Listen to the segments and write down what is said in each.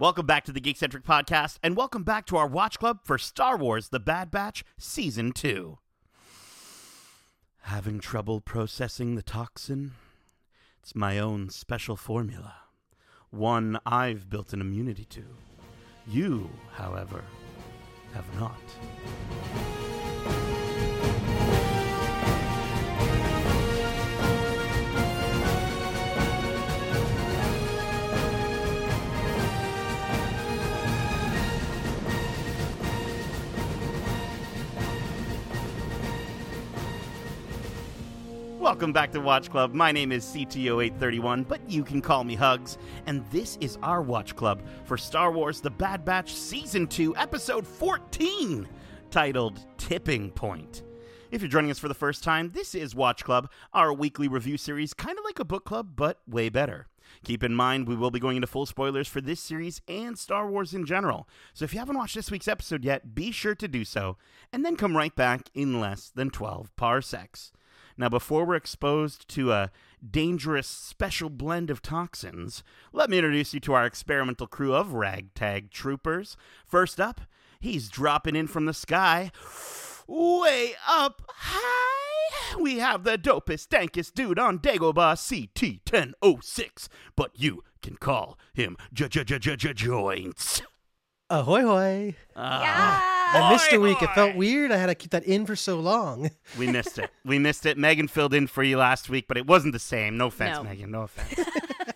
Welcome back to the Geekcentric Podcast, and welcome back to our watch club for Star Wars The Bad Batch Season 2. Having trouble processing the toxin? It's my own special formula, one I've built an immunity to. You, however, have not. Welcome back to Watch Club. My name is CT0831, but you can call me Hugs. And this is our Watch Club for Star Wars The Bad Batch Season 2, Episode 14, titled Tipping Point. If you're joining us for the first time, this is Watch Club, our weekly review series, kind of like a book club, but way better. Keep in mind, we will be going into full spoilers for this series and Star Wars in general. So if you haven't watched this week's episode yet, be sure to do so, and then come right back in less than 12 parsecs. Now, before we're exposed to a dangerous special blend of toxins, let me introduce you to our experimental crew of ragtag troopers. First up, he's dropping in from the sky, way up high. We have the dopest, dankest dude on Dagobah CT1006, but you can call him Joints. Ahoy hoy! Ah. I missed a week. It felt weird. I had to keep that in for so long. We missed it. We missed it. Megan filled in for you last week, but it wasn't the same. No offense, No. Megan. No offense.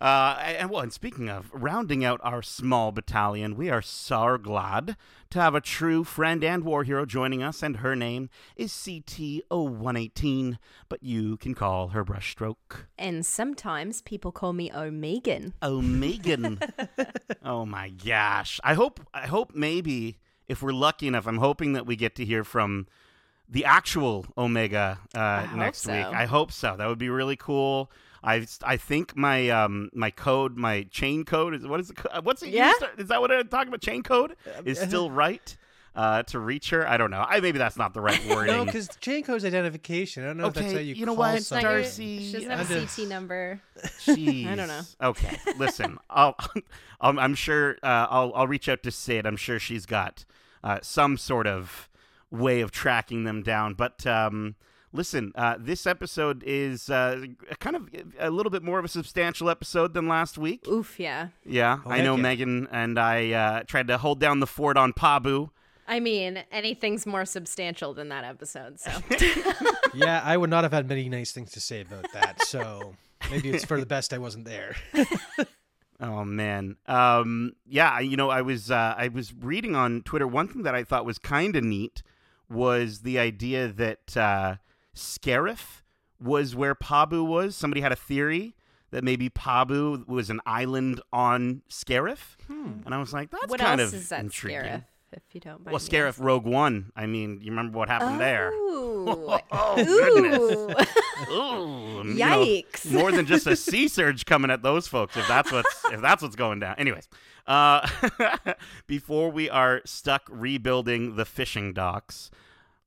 uh, and well, and speaking of rounding out our small battalion, we are so glad to have a true friend and war hero joining us, and her name is CT0118, but you can call her brushstroke. And sometimes people call me Omegan. Oh, Megan. oh my gosh. I hope I hope maybe if we're lucky enough, I'm hoping that we get to hear from the actual Omega uh, next so. week. I hope so. That would be really cool. I I think my um my code my chain code is what is it what's it Yeah? used to- is that what I'm talking about chain code is still right uh to reach her I don't know I maybe that's not the right wording No, because chain code's identification. I don't know if that's Okay, how you, you know call what? Someone. Darcy, she doesn't have a just- CT number. Jeez. I don't know. Okay, listen. I'll, I'm, I'm sure uh, I'll, I'll reach out to Cid. I'm sure she's got uh, some sort of way of tracking them down. But um, listen, uh, this episode is uh, kind of a little bit more of a substantial episode than last week. Oof, yeah. Yeah, Oh, I know yeah. Megan and I uh, tried to hold down the fort on Pabu. I mean, anything's more substantial than that episode, so. Yeah, I would not have had many nice things to say about that. So maybe it's for the best I wasn't there. Oh man, um, yeah. You know, I was uh, I was reading on Twitter. One thing that I thought was kind of neat was the idea that uh, Scarif was where Pabu was. Somebody had a theory that maybe Pabu was an island on Scarif, and I was like, that's what kind else of is that intriguing. Scarif, if you don't mind Well, me Scarif asking? Rogue One. I mean, you remember what happened there? Ooh. Oh, goodness. Ooh. Ooh, you know, Yikes. more than just a sea surge coming at those folks. If that's what's if that's what's going down. Anyways, uh, before we are stuck rebuilding the fishing docks.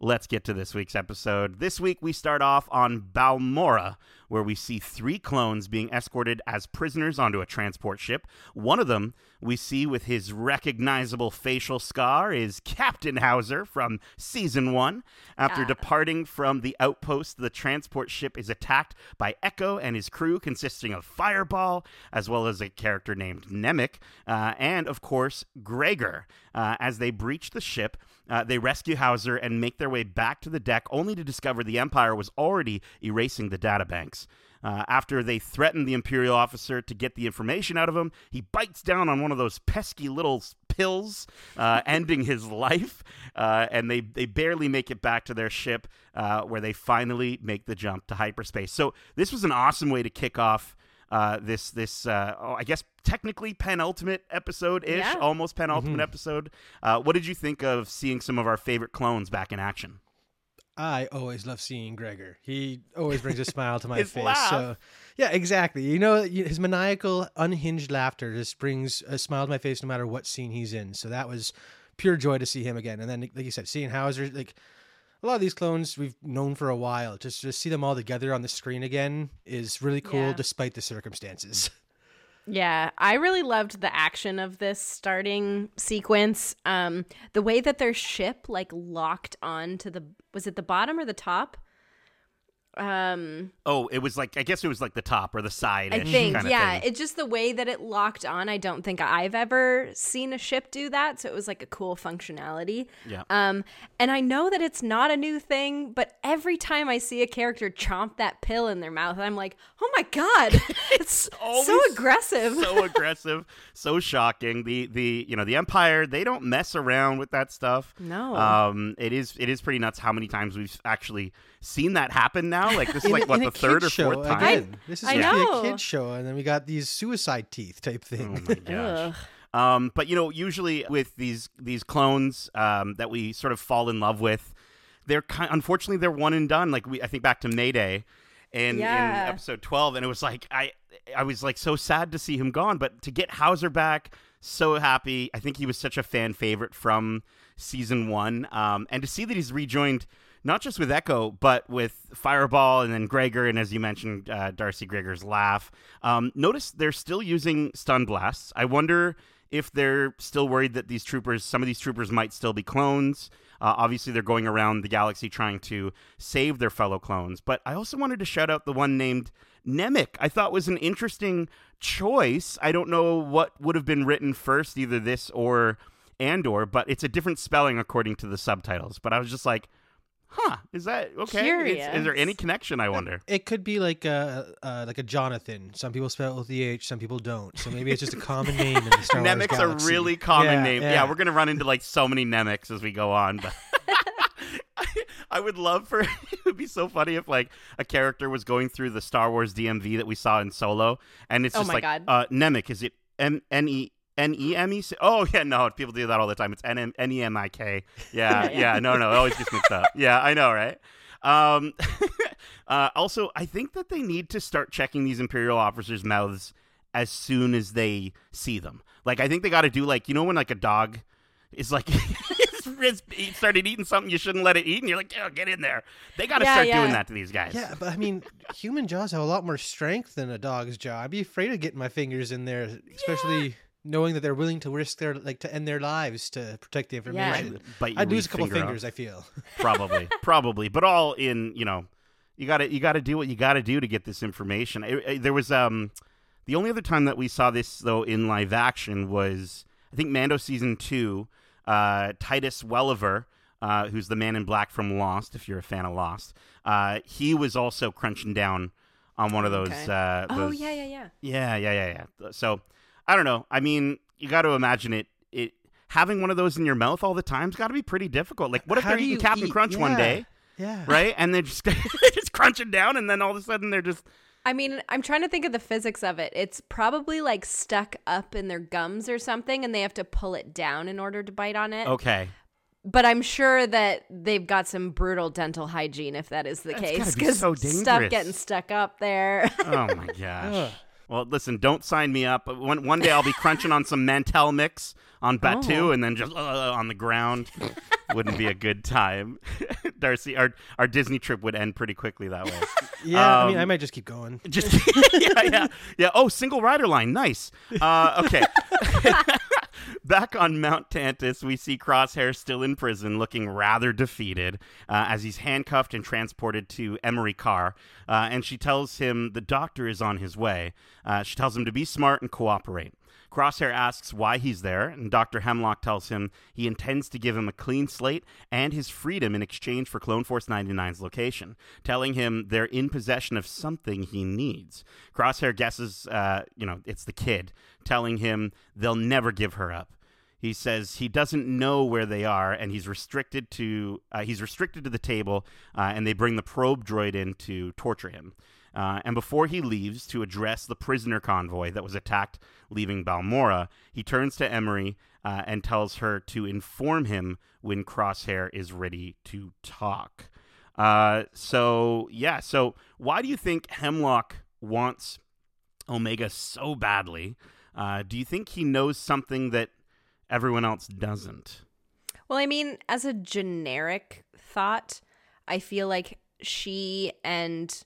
Let's get to this week's episode. This week we start off on Balmorra, where we see three clones being escorted as prisoners onto a transport ship. One of them we see with his recognizable facial scar is Captain Howzer from season one. After Yeah. departing from the outpost, the transport ship is attacked by Echo and his crew, consisting of Fireball, as well as a character named Nemec, uh, and of course, Gregor. Uh, as they breach the ship, uh, they rescue Howzer and make their way back to the deck, only to discover the Empire was already erasing the databanks. Uh, after they threaten the Imperial officer to get the information out of him, he bites down on one of those pesky little pills, uh, ending his life. Uh, and they, they barely make it back to their ship, uh, where they finally make the jump to hyperspace. So this was an awesome way to kick off. Uh, this this uh, oh, I guess technically penultimate episode ish, Yeah. almost penultimate episode. Uh, what did you think of seeing some of our favorite clones back in action? I always love seeing Gregor. He always brings a smile to my His face. laugh. So, yeah, exactly. You know, his maniacal, unhinged laughter just brings a smile to my face no matter what scene he's in. So that was pure joy to see him again. And then, like you said, seeing Howzer, like a lot of these clones we've known for a while. Just just see them all together on the screen again is really cool, Yeah. despite the circumstances. Yeah, I really loved the action of this starting sequence. Um, the way that their ship like locked on to the was it the bottom or the top? Um, Oh, it was like I guess it was like the top or the side. I think, kind of yeah, it's just the way that it locked on. I don't think I've ever seen a ship do that, so it was like a cool functionality. Yeah. Um, and I know that it's not a new thing, but every time I see a character chomp that pill in their mouth, I'm like, oh my god, it's so aggressive. so aggressive, so shocking. The the you know the Empire they don't mess around with that stuff. No. Um, it is it is pretty nuts how many times we've actually seen that happen now. Like this is like a- what in the third or kid show, fourth time. Again. This is I supposed know. a kid show, and then we got these suicide teeth type thing. Oh my gosh. Um, but you know, usually with these these clones um, that we sort of fall in love with, they're kind. Unfortunately, they're one and done. Like we, I think back to Mayday, in Yeah. in episode twelve, and it was like I I was like so sad to see him gone, but to get Howzer back, so happy. I think he was such a fan favorite from season one, um, and to see that he's rejoined. Not just with Echo, but with Fireball and then Gregor, and as you mentioned, uh, Darcy Gregor's laugh. Um, notice they're still using stun blasts. I wonder if they're still worried that these troopers, some of these troopers might still be clones. Uh, obviously, they're going around the galaxy trying to save their fellow clones. But I also wanted to shout out the one named Nemec. I thought was an interesting choice. I don't know what would have been written first, either this or Andor, but it's a different spelling according to the subtitles. But I was just like, huh, is that okay? Is, is there any connection? I wonder. It could be like a uh, like a Jonathan. Some people spell it with the H, some people don't. So maybe it's just a common name in the Star Wars Nemec's a really common Yeah, name. Yeah. yeah. we're gonna run into like so many Nemec's as we go on, but I, I would love for it would be so funny if like a character was going through the Star Wars DMV that we saw in Solo, and it's Oh just my like God. uh, Nemec. Is it M N E? N E M E C. Oh yeah, no, people do that all the time. It's N M N E M I K. Yeah, Yeah, yeah. yeah, no, no, it always gets mixed up. Yeah, I know, right? Um, uh, also, I think that they need to start checking these Imperial officers' mouths as soon as they see them. Like, I think they got to do like you know when like a dog is like it's, it's, it started eating something you shouldn't let it eat, and you're like, oh, get in there. They got to Yeah, start yeah. doing that to these guys. Yeah, but I mean, human jaws have a lot more strength than a dog's jaw. I'd be afraid of getting my fingers in there, especially knowing that they're willing to risk their like to end their lives to protect the Yeah. information. Bite your I'd lose a couple finger off. fingers. I feel. probably probably but all in you know you gotta you gotta do what you gotta do to get this information It- it- there was um the only other time that we saw this though in live action was i think mando season two uh titus welliver uh, who's the man in black from lost if you're a fan of lost uh, he was also crunching down on one of those Okay. uh, Oh those- yeah, yeah, yeah. yeah, yeah, yeah, yeah. So I don't know. I mean, you got to imagine it. It having one of those in your mouth all the time's got to be pretty difficult. Like, what if How they're eating Captain eat- Crunch one day, Yeah. right? And they're just they're just crunching down, and then all of a sudden they're just I mean, I'm trying to think of the physics of it. It's probably like stuck up in their gums or something, and they have to pull it down in order to bite on it. okay. But I'm sure that they've got some brutal dental hygiene if that is the That's case, gotta be because so stuff getting stuck up there. Oh my gosh. Ugh. Well, listen, don't sign me up. One one day I'll be crunching on some Mantel mix on Batuu, Oh. and then just uh, on the ground. Wouldn't be a good time. Darcy, our our Disney trip would end pretty quickly that way. Yeah. I mean, Um, I might just keep going. Just yeah, yeah, yeah. Oh, single rider line, nice. Uh, okay. Back on Mount Tantiss, we see Crosshair still in prison, looking rather defeated, uh, as he's handcuffed and transported to Emerie Karr. Uh, and she tells him the doctor is on his way. Uh, she tells him to be smart and cooperate. Crosshair asks why he's there, and Dr. Hemlock tells him he intends to give him a clean slate and his freedom in exchange for Clone Force 99's location, telling him they're in possession of something he needs. Crosshair guesses, uh, you know, it's the kid, telling him they'll never give her up. He says he doesn't know where they are, and he's restricted to uh, he's restricted to the table, uh, and they bring the probe droid in to torture him. Uh, and before he leaves to address the prisoner convoy that was attacked leaving Balmorra, he turns to Emerie uh, and tells her to inform him when Crosshair is ready to talk. Uh, so, yeah, so why do you think Hemlock wants Omega so badly? Uh, do you think he knows something that everyone else doesn't? Well, I mean, as a generic thought, I feel like she and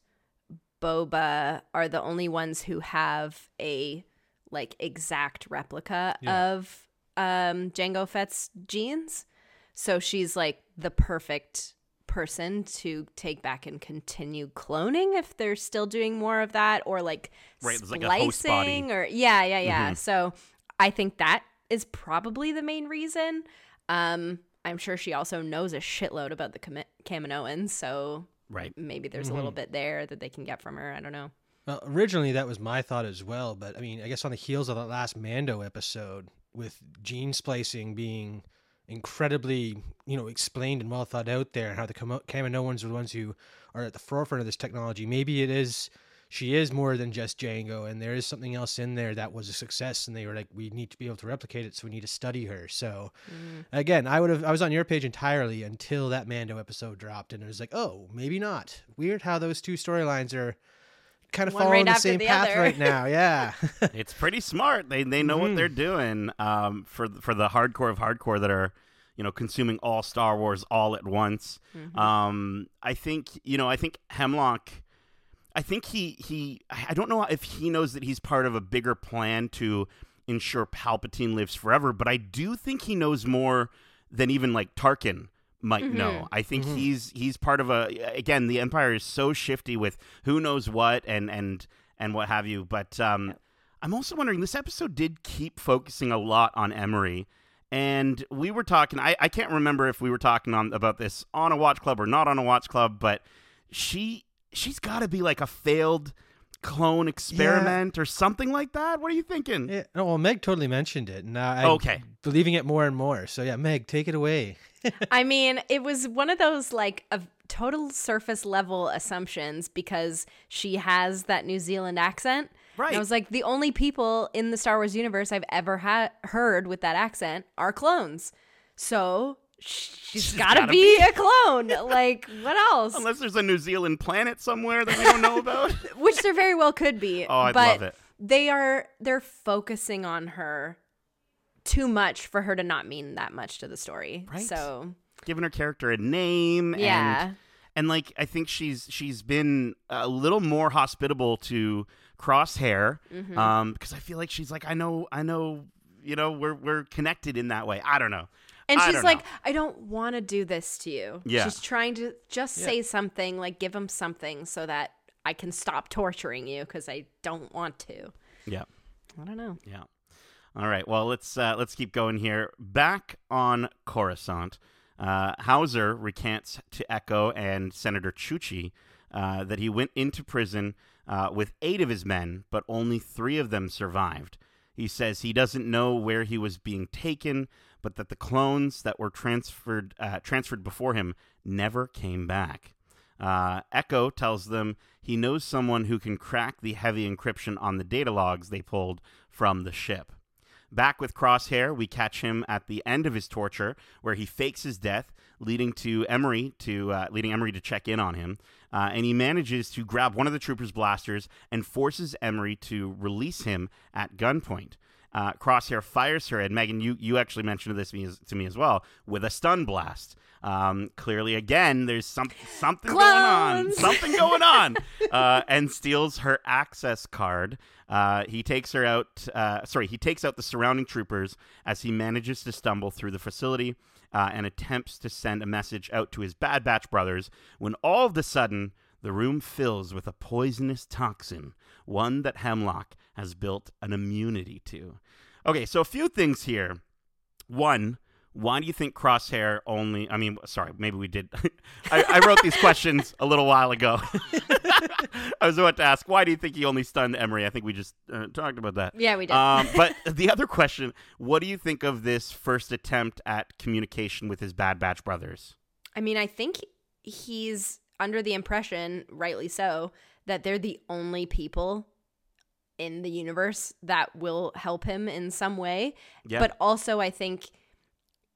Boba are the only ones who have a like exact replica Yeah. of um Jango Fett's genes. So she's like the perfect person to take back and continue cloning if they're still doing more of that or like Right, like splicing body. or yeah, yeah, yeah. Mhm. So I think that is probably the main reason. Um I'm sure she also knows a shitload about the Kami- Kaminoans, so Right. maybe there's a Mm-hmm. little bit there that they can get from her. I don't know. Well, originally that was my thought as well, but I mean, I guess on the heels of that last Mando episode, with gene splicing being incredibly, you know, explained and well thought out there, and how the Kaminoans are the ones who are at the forefront of this technology, maybe it is she is more than just Jango, and there is something else in there that was a success, and they were like, we need to be able to replicate it, so we need to study her. So, again, I would have I was on your page entirely until that Mando episode dropped, and it was like, oh, maybe not. Weird how those two storylines are kind of One following right the same the path other. right now. Yeah. it's pretty smart. They they know what they're doing. Um, for for the hardcore of hardcore that are, you know, consuming all Star Wars all at once. Um, I think you know. I think Hemlock. I think he he. I don't know if he knows that he's part of a bigger plan to ensure Palpatine lives forever, but I do think he knows more than even like Tarkin might know. I think he's he's part of a again the empire is so shifty with who knows what and and and what have you. But um, I'm also wondering this episode did keep focusing a lot on Emerie. And we were talking. I, I can't remember if we were talking on about this on a watch club or not on a watch club, but she she's got to be like a failed clone experiment or something like that. What are you thinking? yeah. No, well, Meg totally mentioned it, and now I'm Okay. believing it more and more. So yeah, Meg, take it away. I mean, it was one of those like of total surface level assumptions because she has that New Zealand accent. Right. And I was like, the only people in the Star Wars universe I've ever ha- heard with that accent are clones. So she's She's got to gotta be be. a clone. like, what else? Unless there's a New Zealand planet somewhere that we don't know about. Which there very well could be. Oh, but love it. They are they're focusing on her too much for her to not mean that much to the story. Right. So Giving her character a name. Yeah. And, and like I think she's she's been a little more hospitable to Crosshair, Mm-hmm. um, because I feel like she's like I know I know you know we're we're connected in that way. I don't know. And I she's don't like, know. I don't want to do this to you. Yeah. She's trying to just Yeah. say something, like give him something so that I can stop torturing you because I don't want to. yeah. I don't know. Yeah. All right. Well, let's uh, let's keep going here. Back on Coruscant, uh, Howzer recants to Echo and Senator Chuchi uh, that he went into prison uh, with eight of his men, but only three of them survived. He says he doesn't know where he was being taken, but that the clones that were transferred uh, transferred before him never came back. Uh, Echo tells them he knows someone who can crack the heavy encryption on the data logs they pulled from the ship. Back with Crosshair, we catch him at the end of his torture, where he fakes his death, leading to Emerie to uh, leading Emerie to check in on him, uh, and he manages to grab one of the troopers' blasters and forces Emerie to release him at gunpoint. Uh, Crosshair fires her, and Megan, you, you actually mentioned this to me, as, to me as well, with a stun blast. Um, clearly, again, there's some, something going on. Something going on. uh, and steals her access card. Uh, he takes her out. Uh, sorry, he takes out the surrounding troopers as he manages to stumble through the facility uh, and attempts to send a message out to his Bad Batch brothers. When all of a sudden, the room fills with a poisonous toxin, one that Hemlock has built an immunity to. Okay, so a few things here. One, why do you think Crosshair only? I mean, sorry, maybe we did. I, I wrote these questions a little while ago. I was about to ask, why do you think he only stunned Emerie? I think we just uh, talked about that. Yeah, we did. Um, but the other question, what do you think of this first attempt at communication with his Bad Batch brothers? I mean, I think he's under the impression, rightly so, that they're the only people in the universe that will help him in some way. Yeah. But also, I think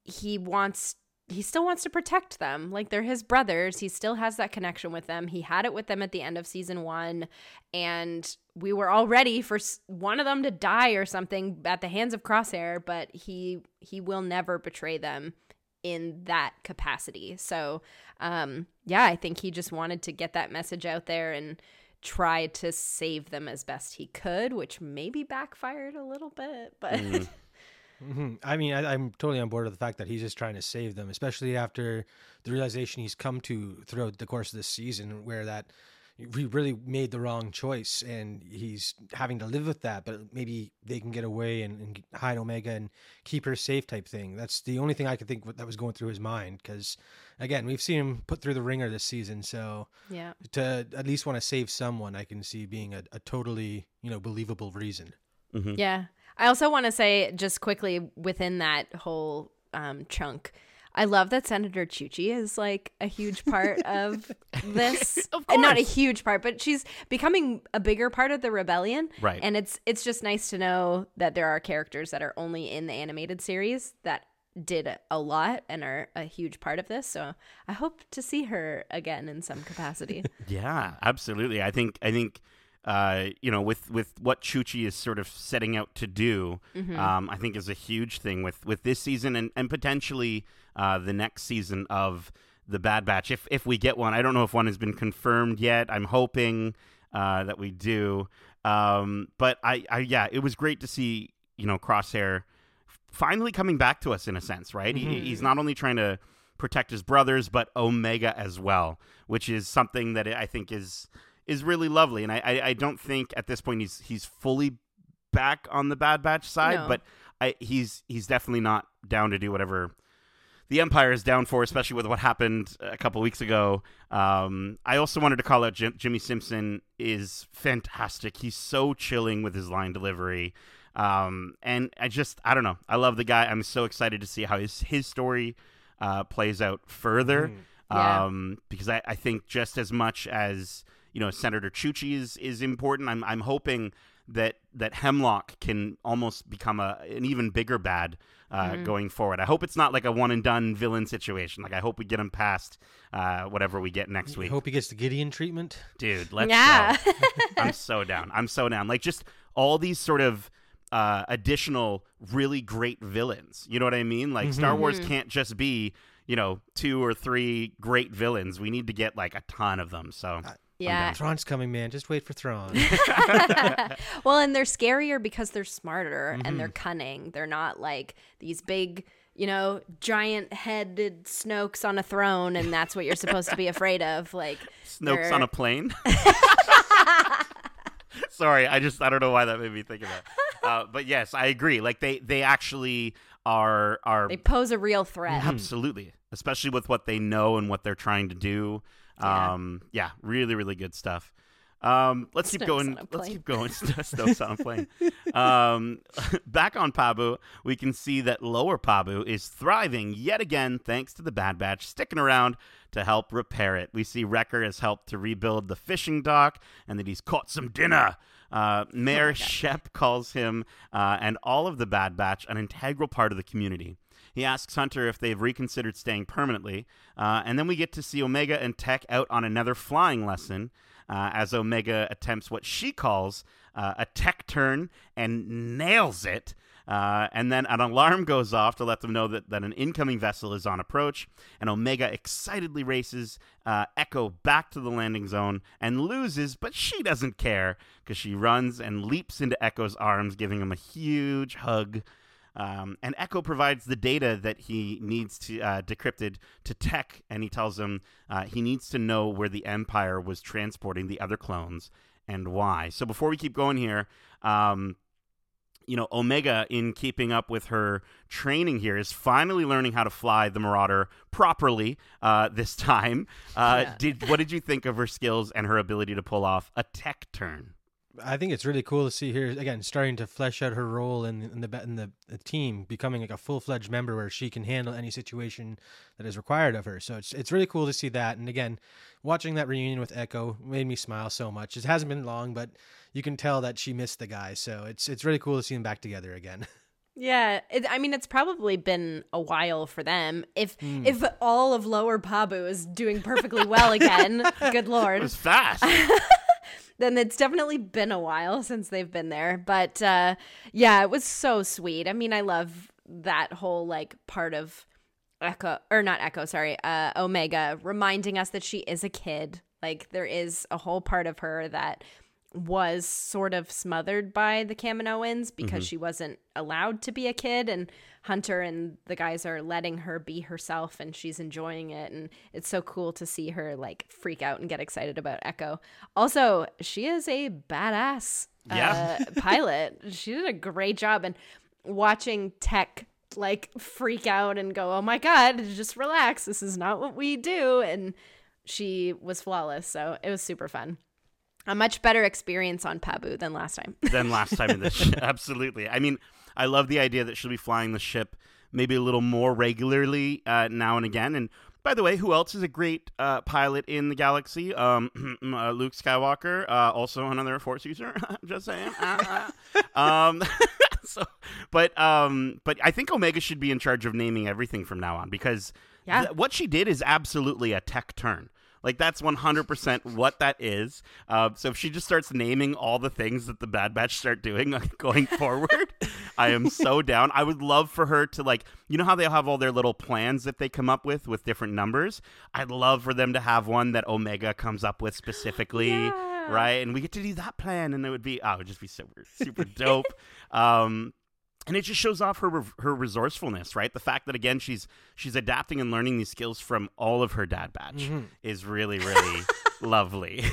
he wants. He still wants to protect them. Like they're his brothers. He still has that connection with them. He had it with them at the end of season one. And we were all ready for one of them to die or something at the hands of Crosshair, but he he will never betray them in that capacity. So, um, yeah, I think he just wanted to get that message out there and try to save them as best he could, which maybe backfired a little bit, but Mm. hmm I mean, I, I'm totally on board with the fact that he's just trying to save them, especially after the realization he's come to throughout the course of this season, where that he really made the wrong choice, and he's having to live with that. But maybe they can get away and, and hide Omega and keep her safe, type thing. That's the only thing I could think that was going through his mind. Because again, we've seen him put through the ringer this season, so yeah. to at least want to save someone, I can see being a, a totally you know believable reason. Yeah. I also want to say just quickly within that whole um, chunk, I love that Senator Chuchi is like a huge part of this. Of And Not a huge part, but she's becoming a bigger part of the rebellion. Right. And it's it's just nice to know that there are characters that are only in the animated series that did a lot and are a huge part of this. So I hope to see her again in some capacity. Yeah, absolutely. I think I think uh, you know with with what Chuchi is sort of setting out to do, um, I think is a huge thing with with this season and and potentially uh, the next season of the Bad Batch if if we get one. I don't know if one has been confirmed yet. I'm hoping uh, that we do. Um, but I, I yeah, it was great to see you know Crosshair finally coming back to us in a sense, right? He, he's not only trying to protect his brothers, but Omega as well, which is something that I think is is really lovely. And I, I, I don't think at this point he's he's fully back on the Bad Batch side, No. but I, he's he's definitely not down to do whatever the Empire is down for, especially with what happened a couple weeks ago. Um, I also wanted to call out Jim, Jimmy Simpson is fantastic. He's so chilling with his line delivery. Um, and I just, I don't know. I love the guy. I'm so excited to see how his, his story uh, plays out further. Yeah. Um, because I, I think just as much as, you know, Senator Chuchi is, is important, I'm, I'm hoping that, that Hemlock can almost become a, an even bigger bad uh, going forward. I hope it's not like a one and done villain situation. Like I hope we get him past uh, whatever we get next week. I week. hope he gets the Gideon treatment. Dude, let's Yeah. go. I'm so down. I'm so down. Like just all these sort of uh, additional really great villains. You know what I mean? Like Star Wars can't just be, you know, two or three great villains. We need to get like a ton of them. So yeah. Thrawn's coming, man. Just wait for Thrawn. Well, and they're scarier because they're smarter and Mm-hmm. they're cunning. They're not like these big, you know, giant headed Snokes on a throne, and that's what you're supposed to be afraid of. Like Snoke's they're- on a plane. Sorry, I just I don't know why that made me think of that. Uh, but yes, I agree. Like they they actually are are They pose a real threat. Absolutely, especially with what they know and what they're trying to do. Yeah. Um, yeah, really, really good stuff. Um, let's keep going. Let's keep going. Snopes on a plane. Um, back on Pabu, we can see that Lower Pabu is thriving yet again thanks to the Bad Batch sticking around to help repair it. We see Wrecker has helped to rebuild the fishing dock and that he's caught some dinner. Uh, Mayor Shep calls him uh, and all of the Bad Batch an integral part of the community. He asks Hunter if they've reconsidered staying permanently, uh, and then we get to see Omega and Tech out on another flying lesson uh, as Omega attempts what she calls uh, a tech turn and nails it. Uh, and then an alarm goes off to let them know that, that an incoming vessel is on approach. And Omega excitedly races uh, Echo back to the landing zone and loses, but she doesn't care because she runs and leaps into Echo's arms, giving him a huge hug. Um, and Echo provides the data that he needs to uh, decrypted to Tech, and he tells him uh, he needs to know where the Empire was transporting the other clones and why. So before we keep going here, um, you know, Omega, in keeping up with her training here, is finally learning how to fly the Marauder properly uh, this time. Uh, Yeah. Did what did you think of her skills and her ability to pull off a tech turn? I think it's really cool to see her again starting to flesh out her role in, in the in the, the team, becoming like a full fledged member where she can handle any situation that is required of her. So it's it's really cool to see that. And again, watching that reunion with Echo made me smile so much. It hasn't been long, but you can tell that she missed the guy. So it's it's really cool to see them back together again. Yeah, it, I mean it's probably been a while for them. If Hmm. if all of Lower Pabu is doing perfectly well again, good lord, It lord, was fast. then it's definitely been a while since they've been there. But uh, yeah, it was so sweet. I mean, I love that whole like part of Echo or not Echo, sorry, uh, Omega reminding us that she is a kid Like there is a whole part of her that was sort of smothered by the Kaminoans because she wasn't allowed to be a kid and Hunter and the guys are letting her be herself and she's enjoying it and it's so cool to see her like freak out and get excited about Echo. Also, she is a badass Yeah. uh, pilot. She did a great job and watching Tech like freak out and go, "Oh my god, just relax. This is not what we do." And she was flawless, so it was super fun. A much better experience on Pabu than last time. than last time in ship. Absolutely. I mean, I love the idea that she'll be flying the ship maybe a little more regularly uh, now and again. And by the way, who else is a great uh, pilot in the galaxy? Um, uh, Luke Skywalker, uh, also another Force user. I'm just saying. Uh, uh. um, so, but um, but I think Omega should be in charge of naming everything from now on because Yeah. th- what she did is absolutely a tech turn. Like that's 100% what that is. Uh, so if she just starts naming all the things that the Bad Batch start doing going forward, I am so down. I would love for her to like, you know how they have all their little plans that they come up with with different numbers. I'd love for them to have one that Omega comes up with specifically, Yeah. right? And we get to do that plan, and it would be, oh, it would just be super, super dope. Um, and it just shows off her her resourcefulness, right? The fact that again she's she's adapting and learning these skills from all of her dad batch mm-hmm. is really really lovely.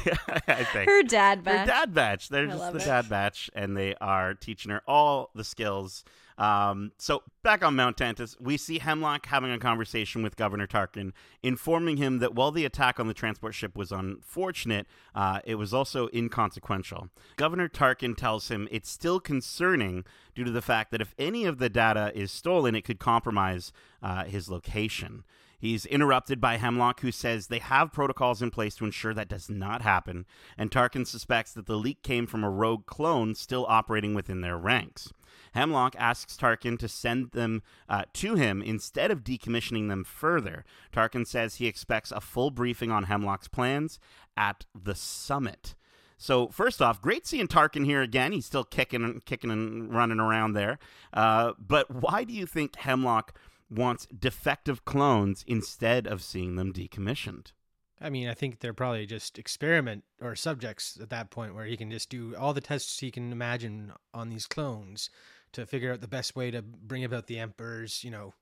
I think Her dad batch, her dad batch. They're I just the it. dad batch, and they are teaching her all the skills. Um, so back on Mount Tantiss, we see Hemlock having a conversation with Governor Tarkin, informing him that while the attack on the transport ship was unfortunate, uh, it was also inconsequential. Governor Tarkin tells him it's still concerning due to the fact that if any of the data is stolen, it could compromise uh, his location. He's interrupted by Hemlock, who says they have protocols in place to ensure that does not happen, and Tarkin suspects that the leak came from a rogue clone still operating within their ranks. Hemlock asks Tarkin to send them uh, to him instead of decommissioning them further. Tarkin says he expects a full briefing on Hemlock's plans at the summit. So first off, great seeing Tarkin here again. He's still kicking and kicking and running around there. Uh, but why do you think Hemlock wants defective clones instead of seeing them decommissioned? I mean, I think they're probably just experiment or subjects at that point where he can just do all the tests he can imagine on these clones to figure out the best way to bring about the emperor's, you know,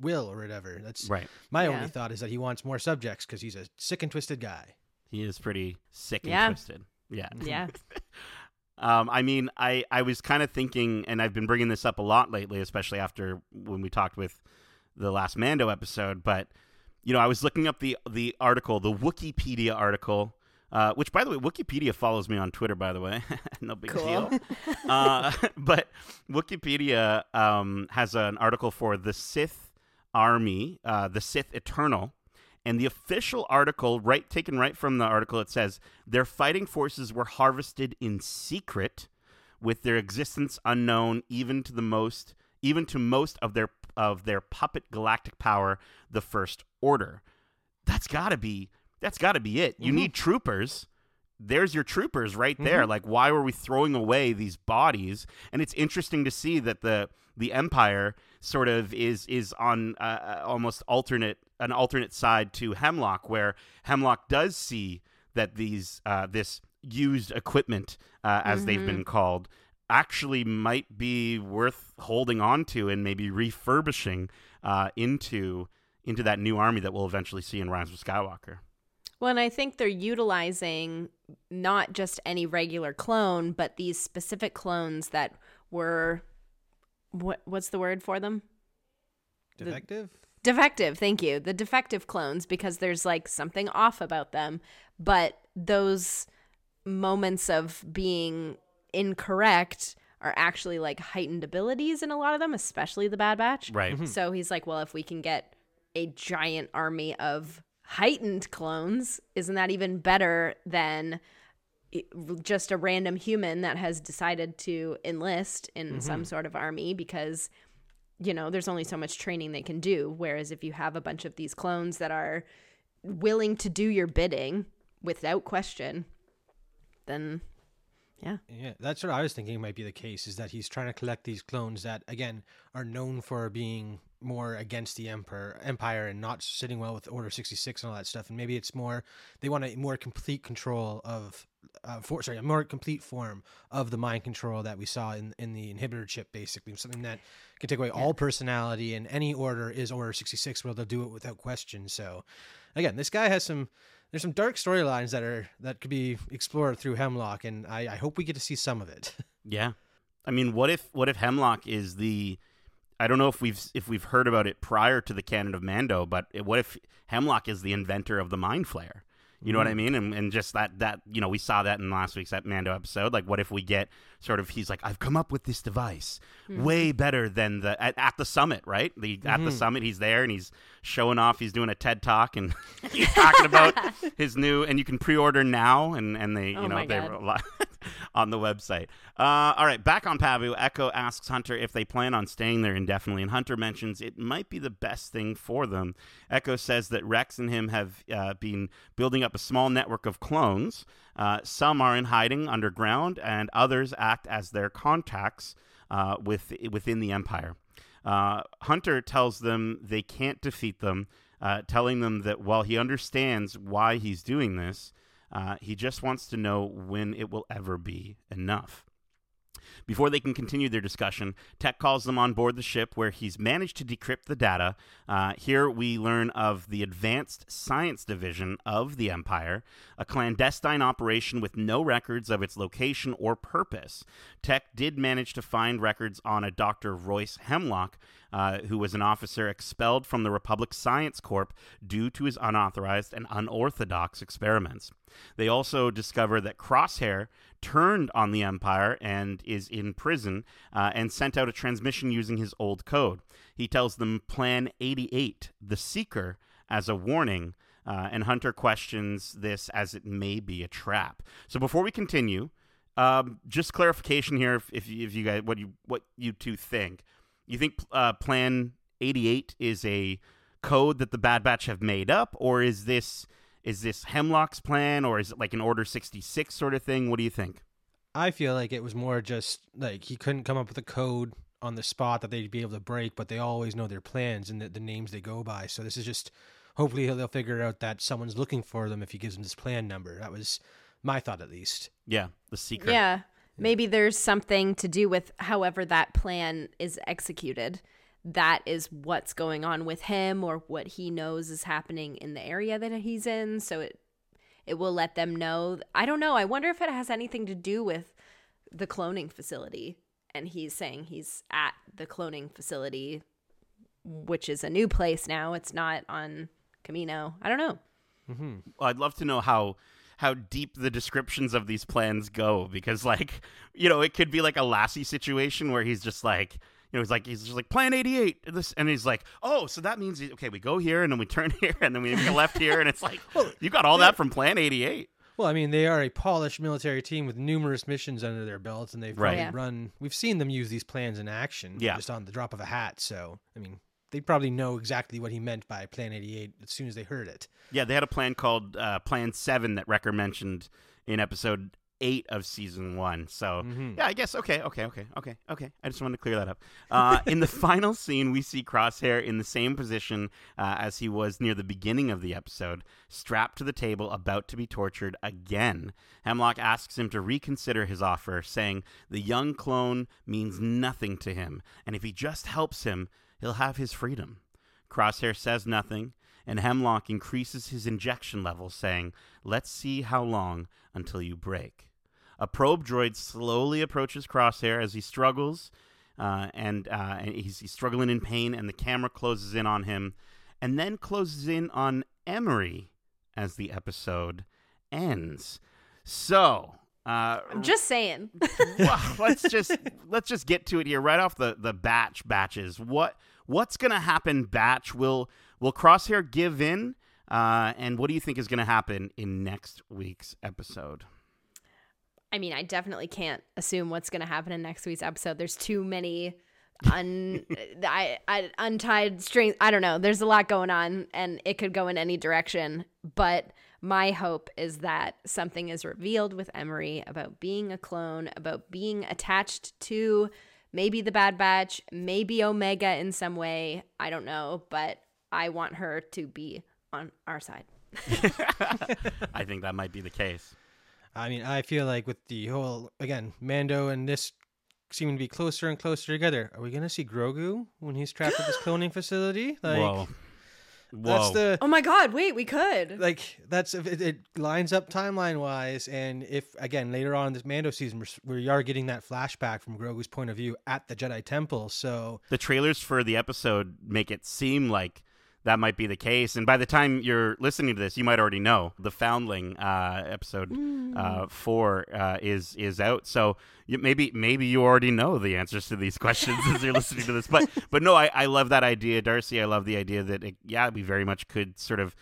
will or whatever. That's Right. my Yeah. only thought is that he wants more subjects because he's a sick and twisted guy. He is pretty sick and twisted. Yeah. Yeah. Um, I mean, I, I was kind of thinking, and I've been bringing this up a lot lately, especially after when we talked with the last Mando episode. But you know, I was looking up the the article, the Wikipedia article, uh, which, by the way, Wikipedia follows me on Twitter. By the way, no big Cool. deal. uh, but Wikipedia um, has an article for the Sith Army, uh, the Sith Eternal. And the official article, right taken right from the article, it says their fighting forces were harvested in secret, with their existence unknown even to the most, even to most of their of their puppet galactic power, the First Order. That's gotta be that's gotta be it. You need troopers. There's your troopers right there. Like, why were we throwing away these bodies? And it's interesting to see that the the Empire sort of is is on uh, uh, almost alternate an alternate side to Hemlock, where Hemlock does see that these uh, this used equipment, uh, as they've been called, actually might be worth holding on to and maybe refurbishing uh, into into that new army that we'll eventually see in Rise of Skywalker. Well, and I think they're utilizing not just any regular clone, but these specific clones that were what what's the word for them? Defective? Defective, thank you. The defective clones because there's like something off about them, but those moments of being incorrect are actually like heightened abilities in a lot of them, especially the Bad Batch. Right. So he's like, well, if we can get a giant army of heightened clones, isn't that even better than just a random human that has decided to enlist in mm-hmm. some sort of army because you know there's only so much training they can do whereas if you have a bunch of these clones that are willing to do your bidding without question then Yeah. Yeah, that's what I was thinking might be the case is that he's trying to collect these clones that again are known for being more against the emperor empire and not sitting well with order 66 and all that stuff and maybe it's more they want a more complete control of uh, for, sorry a more complete form of the mind control that we saw in in the inhibitor chip basically something that can take away all personality and any order is order 66 but they'll do it without question so again this guy has some there's some dark storylines that are that could be explored through Hemlock, and I, I hope we get to see some of it. Yeah. I mean, what if what if Hemlock is the I don't know if we've if we've heard about it prior to the canon of Mando, but what if Hemlock is the inventor of the Mind Flayer? You know what I mm. mean? And and just that that you know we saw that in last week's Mando episode. Like, what if we get sort of he's like, I've come up with this device mm-hmm. way better than the at, at the summit, right? The at the mm-hmm. summit, he's there and he's showing off. He's doing a TED talk and he's talking about his new. And you can pre-order now, and and they oh you Oh know they God. were li- on the website. Uh, all right, back on Pabu. Echo asks Hunter if they plan on staying there indefinitely, and Hunter mentions it might be the best thing for them. Echo says that Rex and him have uh, been building up a small network of clones. Uh, some are in hiding underground, and others act as their contacts uh, with within the Empire. Uh, Hunter tells them they can't defeat them, uh, telling them that while he understands why he's doing this, uh, he just wants to know when it will ever be enough. Before they can continue their discussion, Tech calls them on board the ship where he's managed to decrypt the data. Uh, here we learn of the Advanced Science Division of the Empire, a clandestine operation with no records of its location or purpose. Tech did manage to find records on a Dr. Royce Hemlock, uh, who was an officer expelled from the Republic Science Corp due to his unauthorized and unorthodox experiments. They also discover that Crosshair turned on the Empire and is in prison uh, and sent out a transmission using his old code. He tells them Plan 88, the Seeker, as a warning. Uh, and Hunter questions this as it may be a trap. So before we continue, um, just clarification here, if, if, you, guys what you what you two think, you think uh, Plan 88 is a code that the Bad Batch have made up, or is this is this Hemlock's plan, or is it like an Order 66 sort of thing? What do you think? I feel like it was more just like he couldn't come up with a code on the spot that they'd be able to break, but they always know their plans and the, the names they go by. So this is just hopefully they'll figure out that someone's looking for them if he gives them this plan number. That was my thought, at least. Yeah, the secret. Yeah. Maybe there's something to do with however that plan is executed. That is what's going on with him or what he knows is happening in the area that he's in. So it it will let them know. I don't know. I wonder if it has anything to do with the cloning facility. And he's saying he's at the cloning facility, which is a new place now. It's not on Kamino. I don't know. Mm-hmm. Well, I'd love to know how how deep the descriptions of these plans go because like you know it could be like a Lassie situation where he's just like you know he's like he's just like plan 88 this and he's like oh so that means okay we go here and then we turn here and then we make a left here and it's like you got all that from plan 88 Well, I mean, they are a polished military team with numerous missions under their belts, and they've Right. Yeah. run. We've seen them use these plans in action, Yeah. just on the drop of a hat. So, I mean, they probably know exactly what he meant by Plan 88 as soon as they heard it. yeah they had a plan called uh, plan 7 that Wrecker mentioned in episode 8 of season 1 so yeah I guess okay okay okay okay okay. I just wanted to clear that up. Uh, in the final scene we see Crosshair in the same position uh, as he was near the beginning of the episode strapped to the table about to be tortured again. Hemlock asks him to reconsider his offer saying the young clone means nothing to him and if he just helps him he'll have his freedom Crosshair says nothing, and Hemlock increases his injection level, saying, Let's see how long until you break. A probe droid slowly approaches Crosshair as he struggles, uh, and, uh, and he's, he's struggling in pain, and the camera closes in on him, and then closes in on Emerie as the episode ends. So, uh, I'm just saying. well, let's just let's just get to it here right off the the batch batches. What what's going to happen? Batch will will Crosshair give in? Uh, and what do you think is going to happen in next week's episode? I mean, I definitely can't assume what's going to happen in next week's episode. There's too many un I, I untied strings. I don't know. There's a lot going on and it could go in any direction. But my hope is that something is revealed with Emerie about being a clone, about being attached to maybe the Bad Batch, maybe Omega in some way. I don't know, but I want her to be on our side. I think that might be the case. I mean, I feel like with the whole again, Mando and this seeming to be closer and closer together. Are we gonna see Grogu when he's trapped at this cloning facility? Like Whoa. Whoa. that's the Oh my god, wait, we could. like that's if it, it lines up timeline wise, and if again later on in this Mando season we're, we are getting that flashback from Grogu's point of view at the Jedi Temple. So the trailers for the episode make it seem like that might be the case. And by the time you're listening to this, you might already know the Foundling uh, episode uh, four uh, is is out. So you, maybe maybe you already know the answers to these questions as you're listening to this. But but no, I, I love that idea, Darcy. I love the idea that it, yeah, we very much could sort of.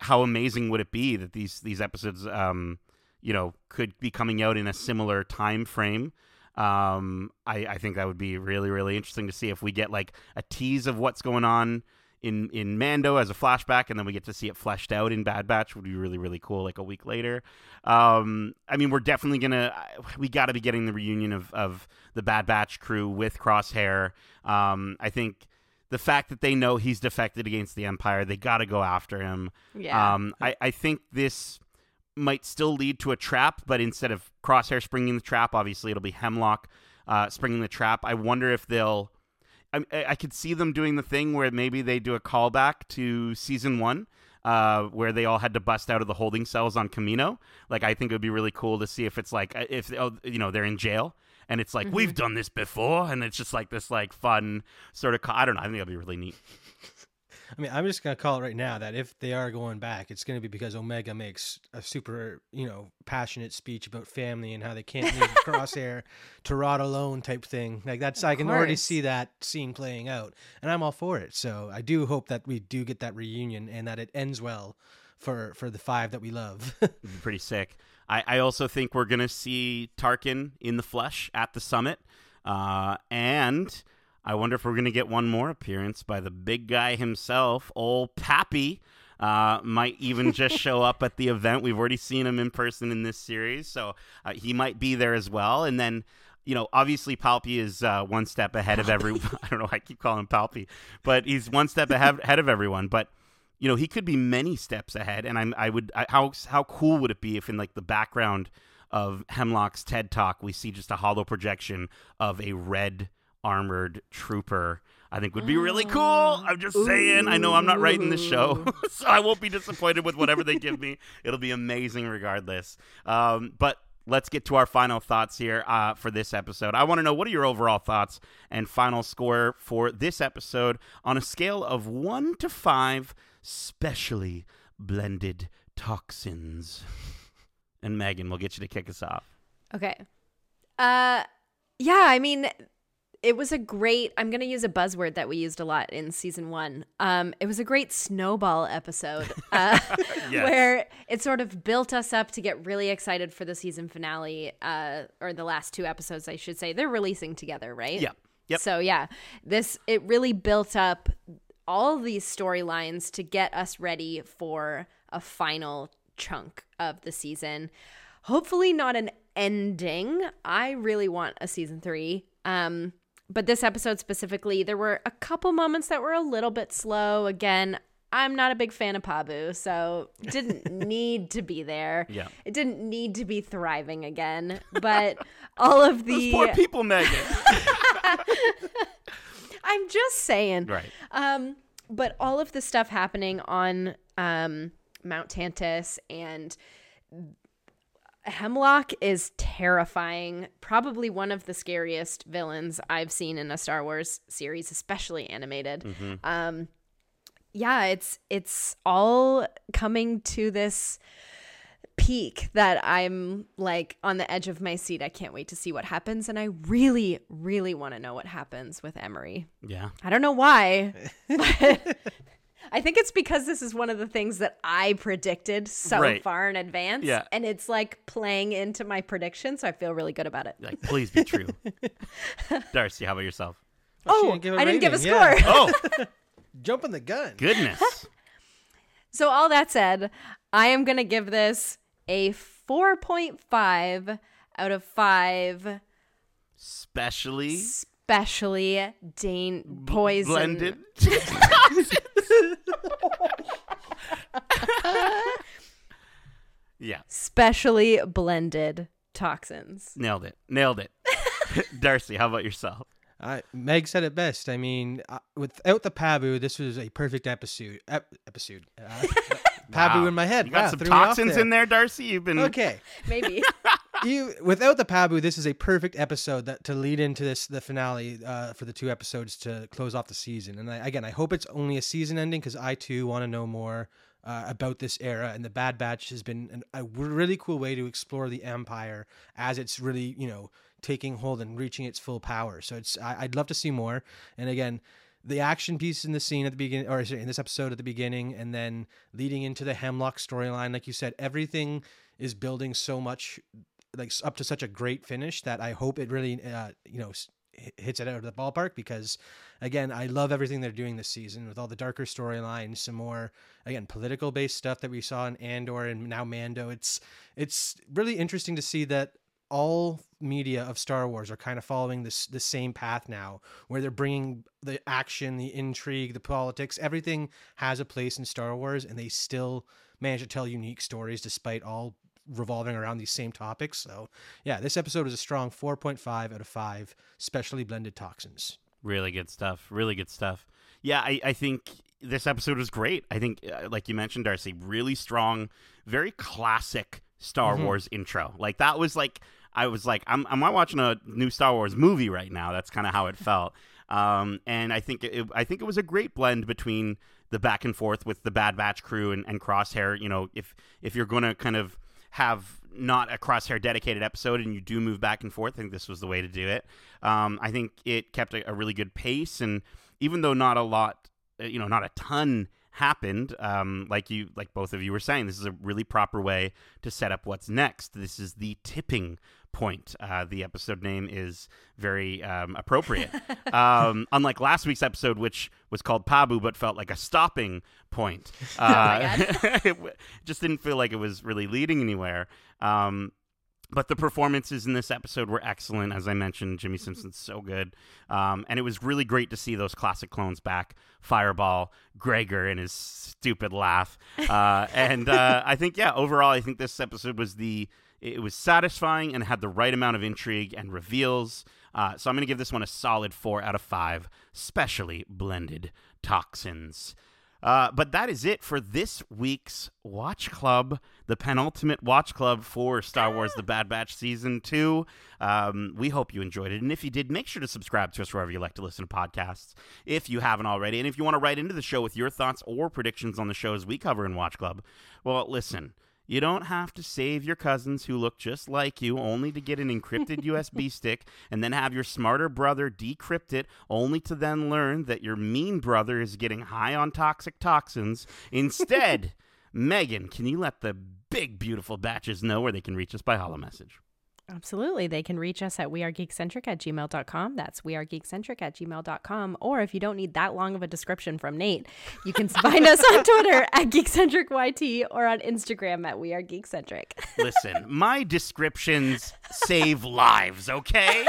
How amazing would it be that these these episodes, um, you know, could be coming out in a similar time frame? Um, I, I think that would be really, really interesting to see if we get like a tease of what's going on in in Mando as a flashback, and then we get to see it fleshed out in Bad Batch. Would be really, really cool. Like a week later. Um, I mean, we're definitely gonna we got to be getting the reunion of of the Bad Batch crew with Crosshair. Um, I think. The fact that they know he's defected against the Empire, they got to go after him. Yeah. Um, I, I think this might still lead to a trap, but instead of Crosshair springing the trap, obviously it'll be Hemlock uh, springing the trap. I wonder if they'll. I, I could see them doing the thing where maybe they do a callback to season one, uh, where they all had to bust out of the holding cells on Kamino. Like, I think it would be really cool to see if it's like if oh, you know they're in jail and it's like we've done this before, and it's just like this like fun sort of. Co- I don't know. I think that'd be really neat. I mean, I'm just gonna call it right now that if they are going back, it's gonna be because Omega makes a super, you know, passionate speech about family and how they can't leave Crosshair to rot alone type thing. Like that's I can already see that scene playing out, and I'm all for it. So I do hope that we do get that reunion and that it ends well for for the five that we love. It'd be pretty sick. I, I also think we're gonna see Tarkin in the flesh at the summit, uh, and I wonder if we're gonna get one more appearance by the big guy himself, old Pappy. Uh, might even just show up at the event. We've already seen him in person in this series, so uh, he might be there as well. And then, you know, obviously Palpy is uh, one step ahead of every. I don't know. why I keep calling him Palpy, but he's one step ahead ahead of everyone. But you know, he could be many steps ahead. And I'm, I would, I, how, how cool would it be if in like the background of Hemlock's TED talk, we see just a holo projection of a red armored trooper. I think would be really cool. I'm just saying. I know I'm not writing the show, so I won't be disappointed with whatever they give me. It'll be amazing regardless. Um, but let's get to our final thoughts here uh, for this episode. I want to know what are your overall thoughts and final score for this episode on a scale of one to five specially blended toxins. And Megan, we'll get you to kick us off. Okay. Uh yeah, I mean it was a great I'm going to use a buzzword that we used a lot in season 1. Um it was a great snowball episode uh Yes. where it sort of built us up to get really excited for the season finale uh or the last two episodes I should say. They're releasing together, right? Yep. Yep. So yeah, this it really built up all these storylines to get us ready for a final chunk of the season. Hopefully not an ending. I really want a season 3. Um but this episode specifically, there were a couple moments that were a little bit slow. Again, I'm not a big fan of Pabu, so didn't need to be there. Yeah. It didn't need to be thriving again. But all of Those the poor people, Megan. I'm just saying. right. Um, but all of the stuff happening on um, Mount Tantiss and Hemlock is terrifying. Probably one of the scariest villains I've seen in a Star Wars series, especially animated. Um, yeah, it's it's all coming to this peak that I'm like on the edge of my seat. I can't wait to see what happens, and I really, really want to know what happens with Emerie. Yeah. I don't know why. but I think it's because this is one of the things that I predicted so Right. far in advance. Yeah. And it's like playing into my prediction. So I feel really good about it. Like, please be true. Darcy, how about yourself? Oh, she Oh, didn't give a I didn't give a score. yeah. Oh, Jumping the gun. goodness. So all that said, I am going to give this a 4.5 out of 5 Especially specially Dane poison blended. yeah, specially blended toxins. nailed it. Nailed it. Darcy, how about yourself? Uh, Meg said it best. I mean, uh, without the Pabu, this was a perfect episode. Ep- episode. Uh, Pabu Wow. in my head. You got Wow, some threw me off toxins there. in there, Darcy. You've been Okay. Maybe. You without the Pabu, this is a perfect episode that to lead into this the finale uh, for the two episodes to close off the season. And I, again, I hope it's only a season ending because I too want to know more uh, about this era. And the Bad Batch has been an, a really cool way to explore the Empire as it's really you know taking hold and reaching its full power. So it's I, I'd love to see more. And again. The action piece in the scene at the beginning, or sorry, in this episode at the beginning, and then leading into the Hemlock storyline, like you said, everything is building so much like up to such a great finish that I hope it really uh, you know hits it out of the ballpark because again I love everything they're doing this season with all the darker storylines some more again political based stuff that we saw in Andor and now Mando. It's it's really interesting to see that all media of Star Wars are kind of following this the same path now where they're bringing the action the intrigue the politics everything has a place in Star Wars and they still manage to tell unique stories despite all revolving around these same topics. So, yeah, this episode is a strong 4.5 out of 5 specially blended toxins. Really good stuff. Really good stuff. Yeah, I, I think this episode was great. I think, uh, like you mentioned, Darcy, really strong, very classic Star Mhm. Wars intro. Like that was like I was like, I'm am I watching a new Star Wars movie right now? That's kind of how it felt. Um, and I think it, I think it was a great blend between the back and forth with the Bad Batch crew and, and Crosshair. You know, if if you're going to kind of have not a crosshair dedicated episode and you do move back and forth, I think this was the way to do it. Um, I think it kept a, a really good pace, and even though not a lot, uh, you know, not a ton happened, um, like you, like both of you were saying, this is a really proper way to set up what's next. This is the tipping point. Uh, the episode name is very um, appropriate. um, unlike last week's episode, which was called Pabu but felt like a stopping point. Uh, it w- just didn't feel like it was really leading anywhere. But the performances in this episode were excellent. As I mentioned, Jimmy Simpson's so good. Um, and it was really great to see those classic clones back Fireball, Gregor, and his stupid laugh. Uh, and uh, I think, yeah, overall, I think this episode was the. It was satisfying and had the right amount of intrigue and reveals. Uh, so I'm going to give this one a solid four out of five, specially blended toxins. Uh, but that is it for this week's Watch Club, the penultimate Watch Club for Star Wars The Bad Batch Season 2. Um, we hope you enjoyed it. And if you did, make sure to subscribe to us wherever you like to listen to podcasts if you haven't already. And if you want to write into the show with your thoughts or predictions on the shows we cover in Watch Club, well, listen. You don't have to save your cousins who look just like you only to get an encrypted USB stick and then have your smarter brother decrypt it only to then learn that your mean brother is getting high on toxic toxins. Instead, Megan, can you let the big, beautiful batches know where they can reach us by holo message? Absolutely. They can reach us at wearegeekcentric at gmail.com. That's wearegeekcentric at gmail.com. Or if you don't need that long of a description from Nate, you can find us on Twitter at geekcentricyt or on Instagram at wearegeekcentric. Listen, my descriptions save lives, okay?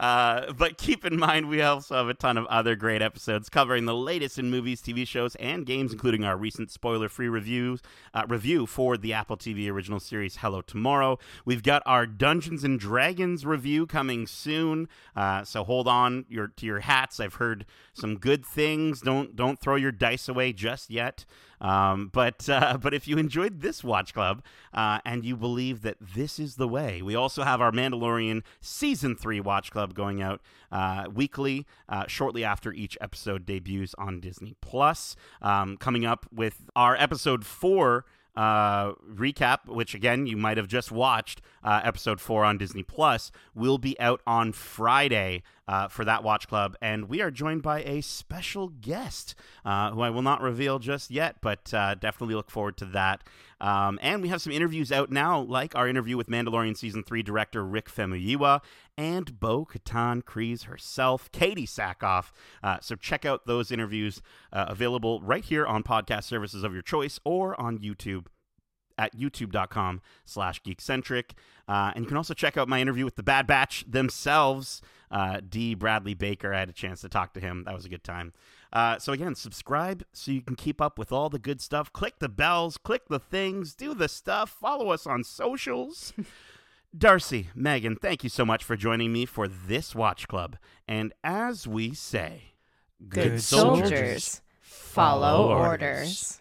Uh, but keep in mind, we also have a ton of other great episodes covering the latest in movies, TV shows, and games, including our recent spoiler-free reviews uh, review for the Apple TV original series Hello Tomorrow. We've got our Dungeons and Dragons review coming soon, uh, so hold on your to your hats. I've heard some good things. Don't don't throw your dice away just yet. Um, but uh, but if you enjoyed this watch club uh, and you believe that this is the way, we also have our Mandalorian season three watch club going out uh, weekly, uh, shortly after each episode debuts on Disney Plus. Um, coming up with our episode four uh, recap, which again you might have just watched, uh, episode four on Disney Plus, will be out on Friday uh, for that watch club, and we are joined by a special guest uh, who I will not reveal just yet, but uh, definitely look forward to that. Um, and we have some interviews out now, like our interview with Mandalorian season three director Rick Famuyiwa and Bo Katan Kryze herself, Katee Sackhoff. Uh, so check out those interviews uh, available right here on podcast services of your choice or on YouTube at youtube.com slash geekcentric. Uh, and you can also check out my interview with the Bad Batch themselves. Uh, D. Bradley Baker, I had a chance to talk to him. That was a good time. Uh, so again, subscribe so you can keep up with all the good stuff. Click the bells, click the things, do the stuff. Follow us on socials. Darcy, Megan, thank you so much for joining me for this watch club. And as we say, Good soldiers follow orders.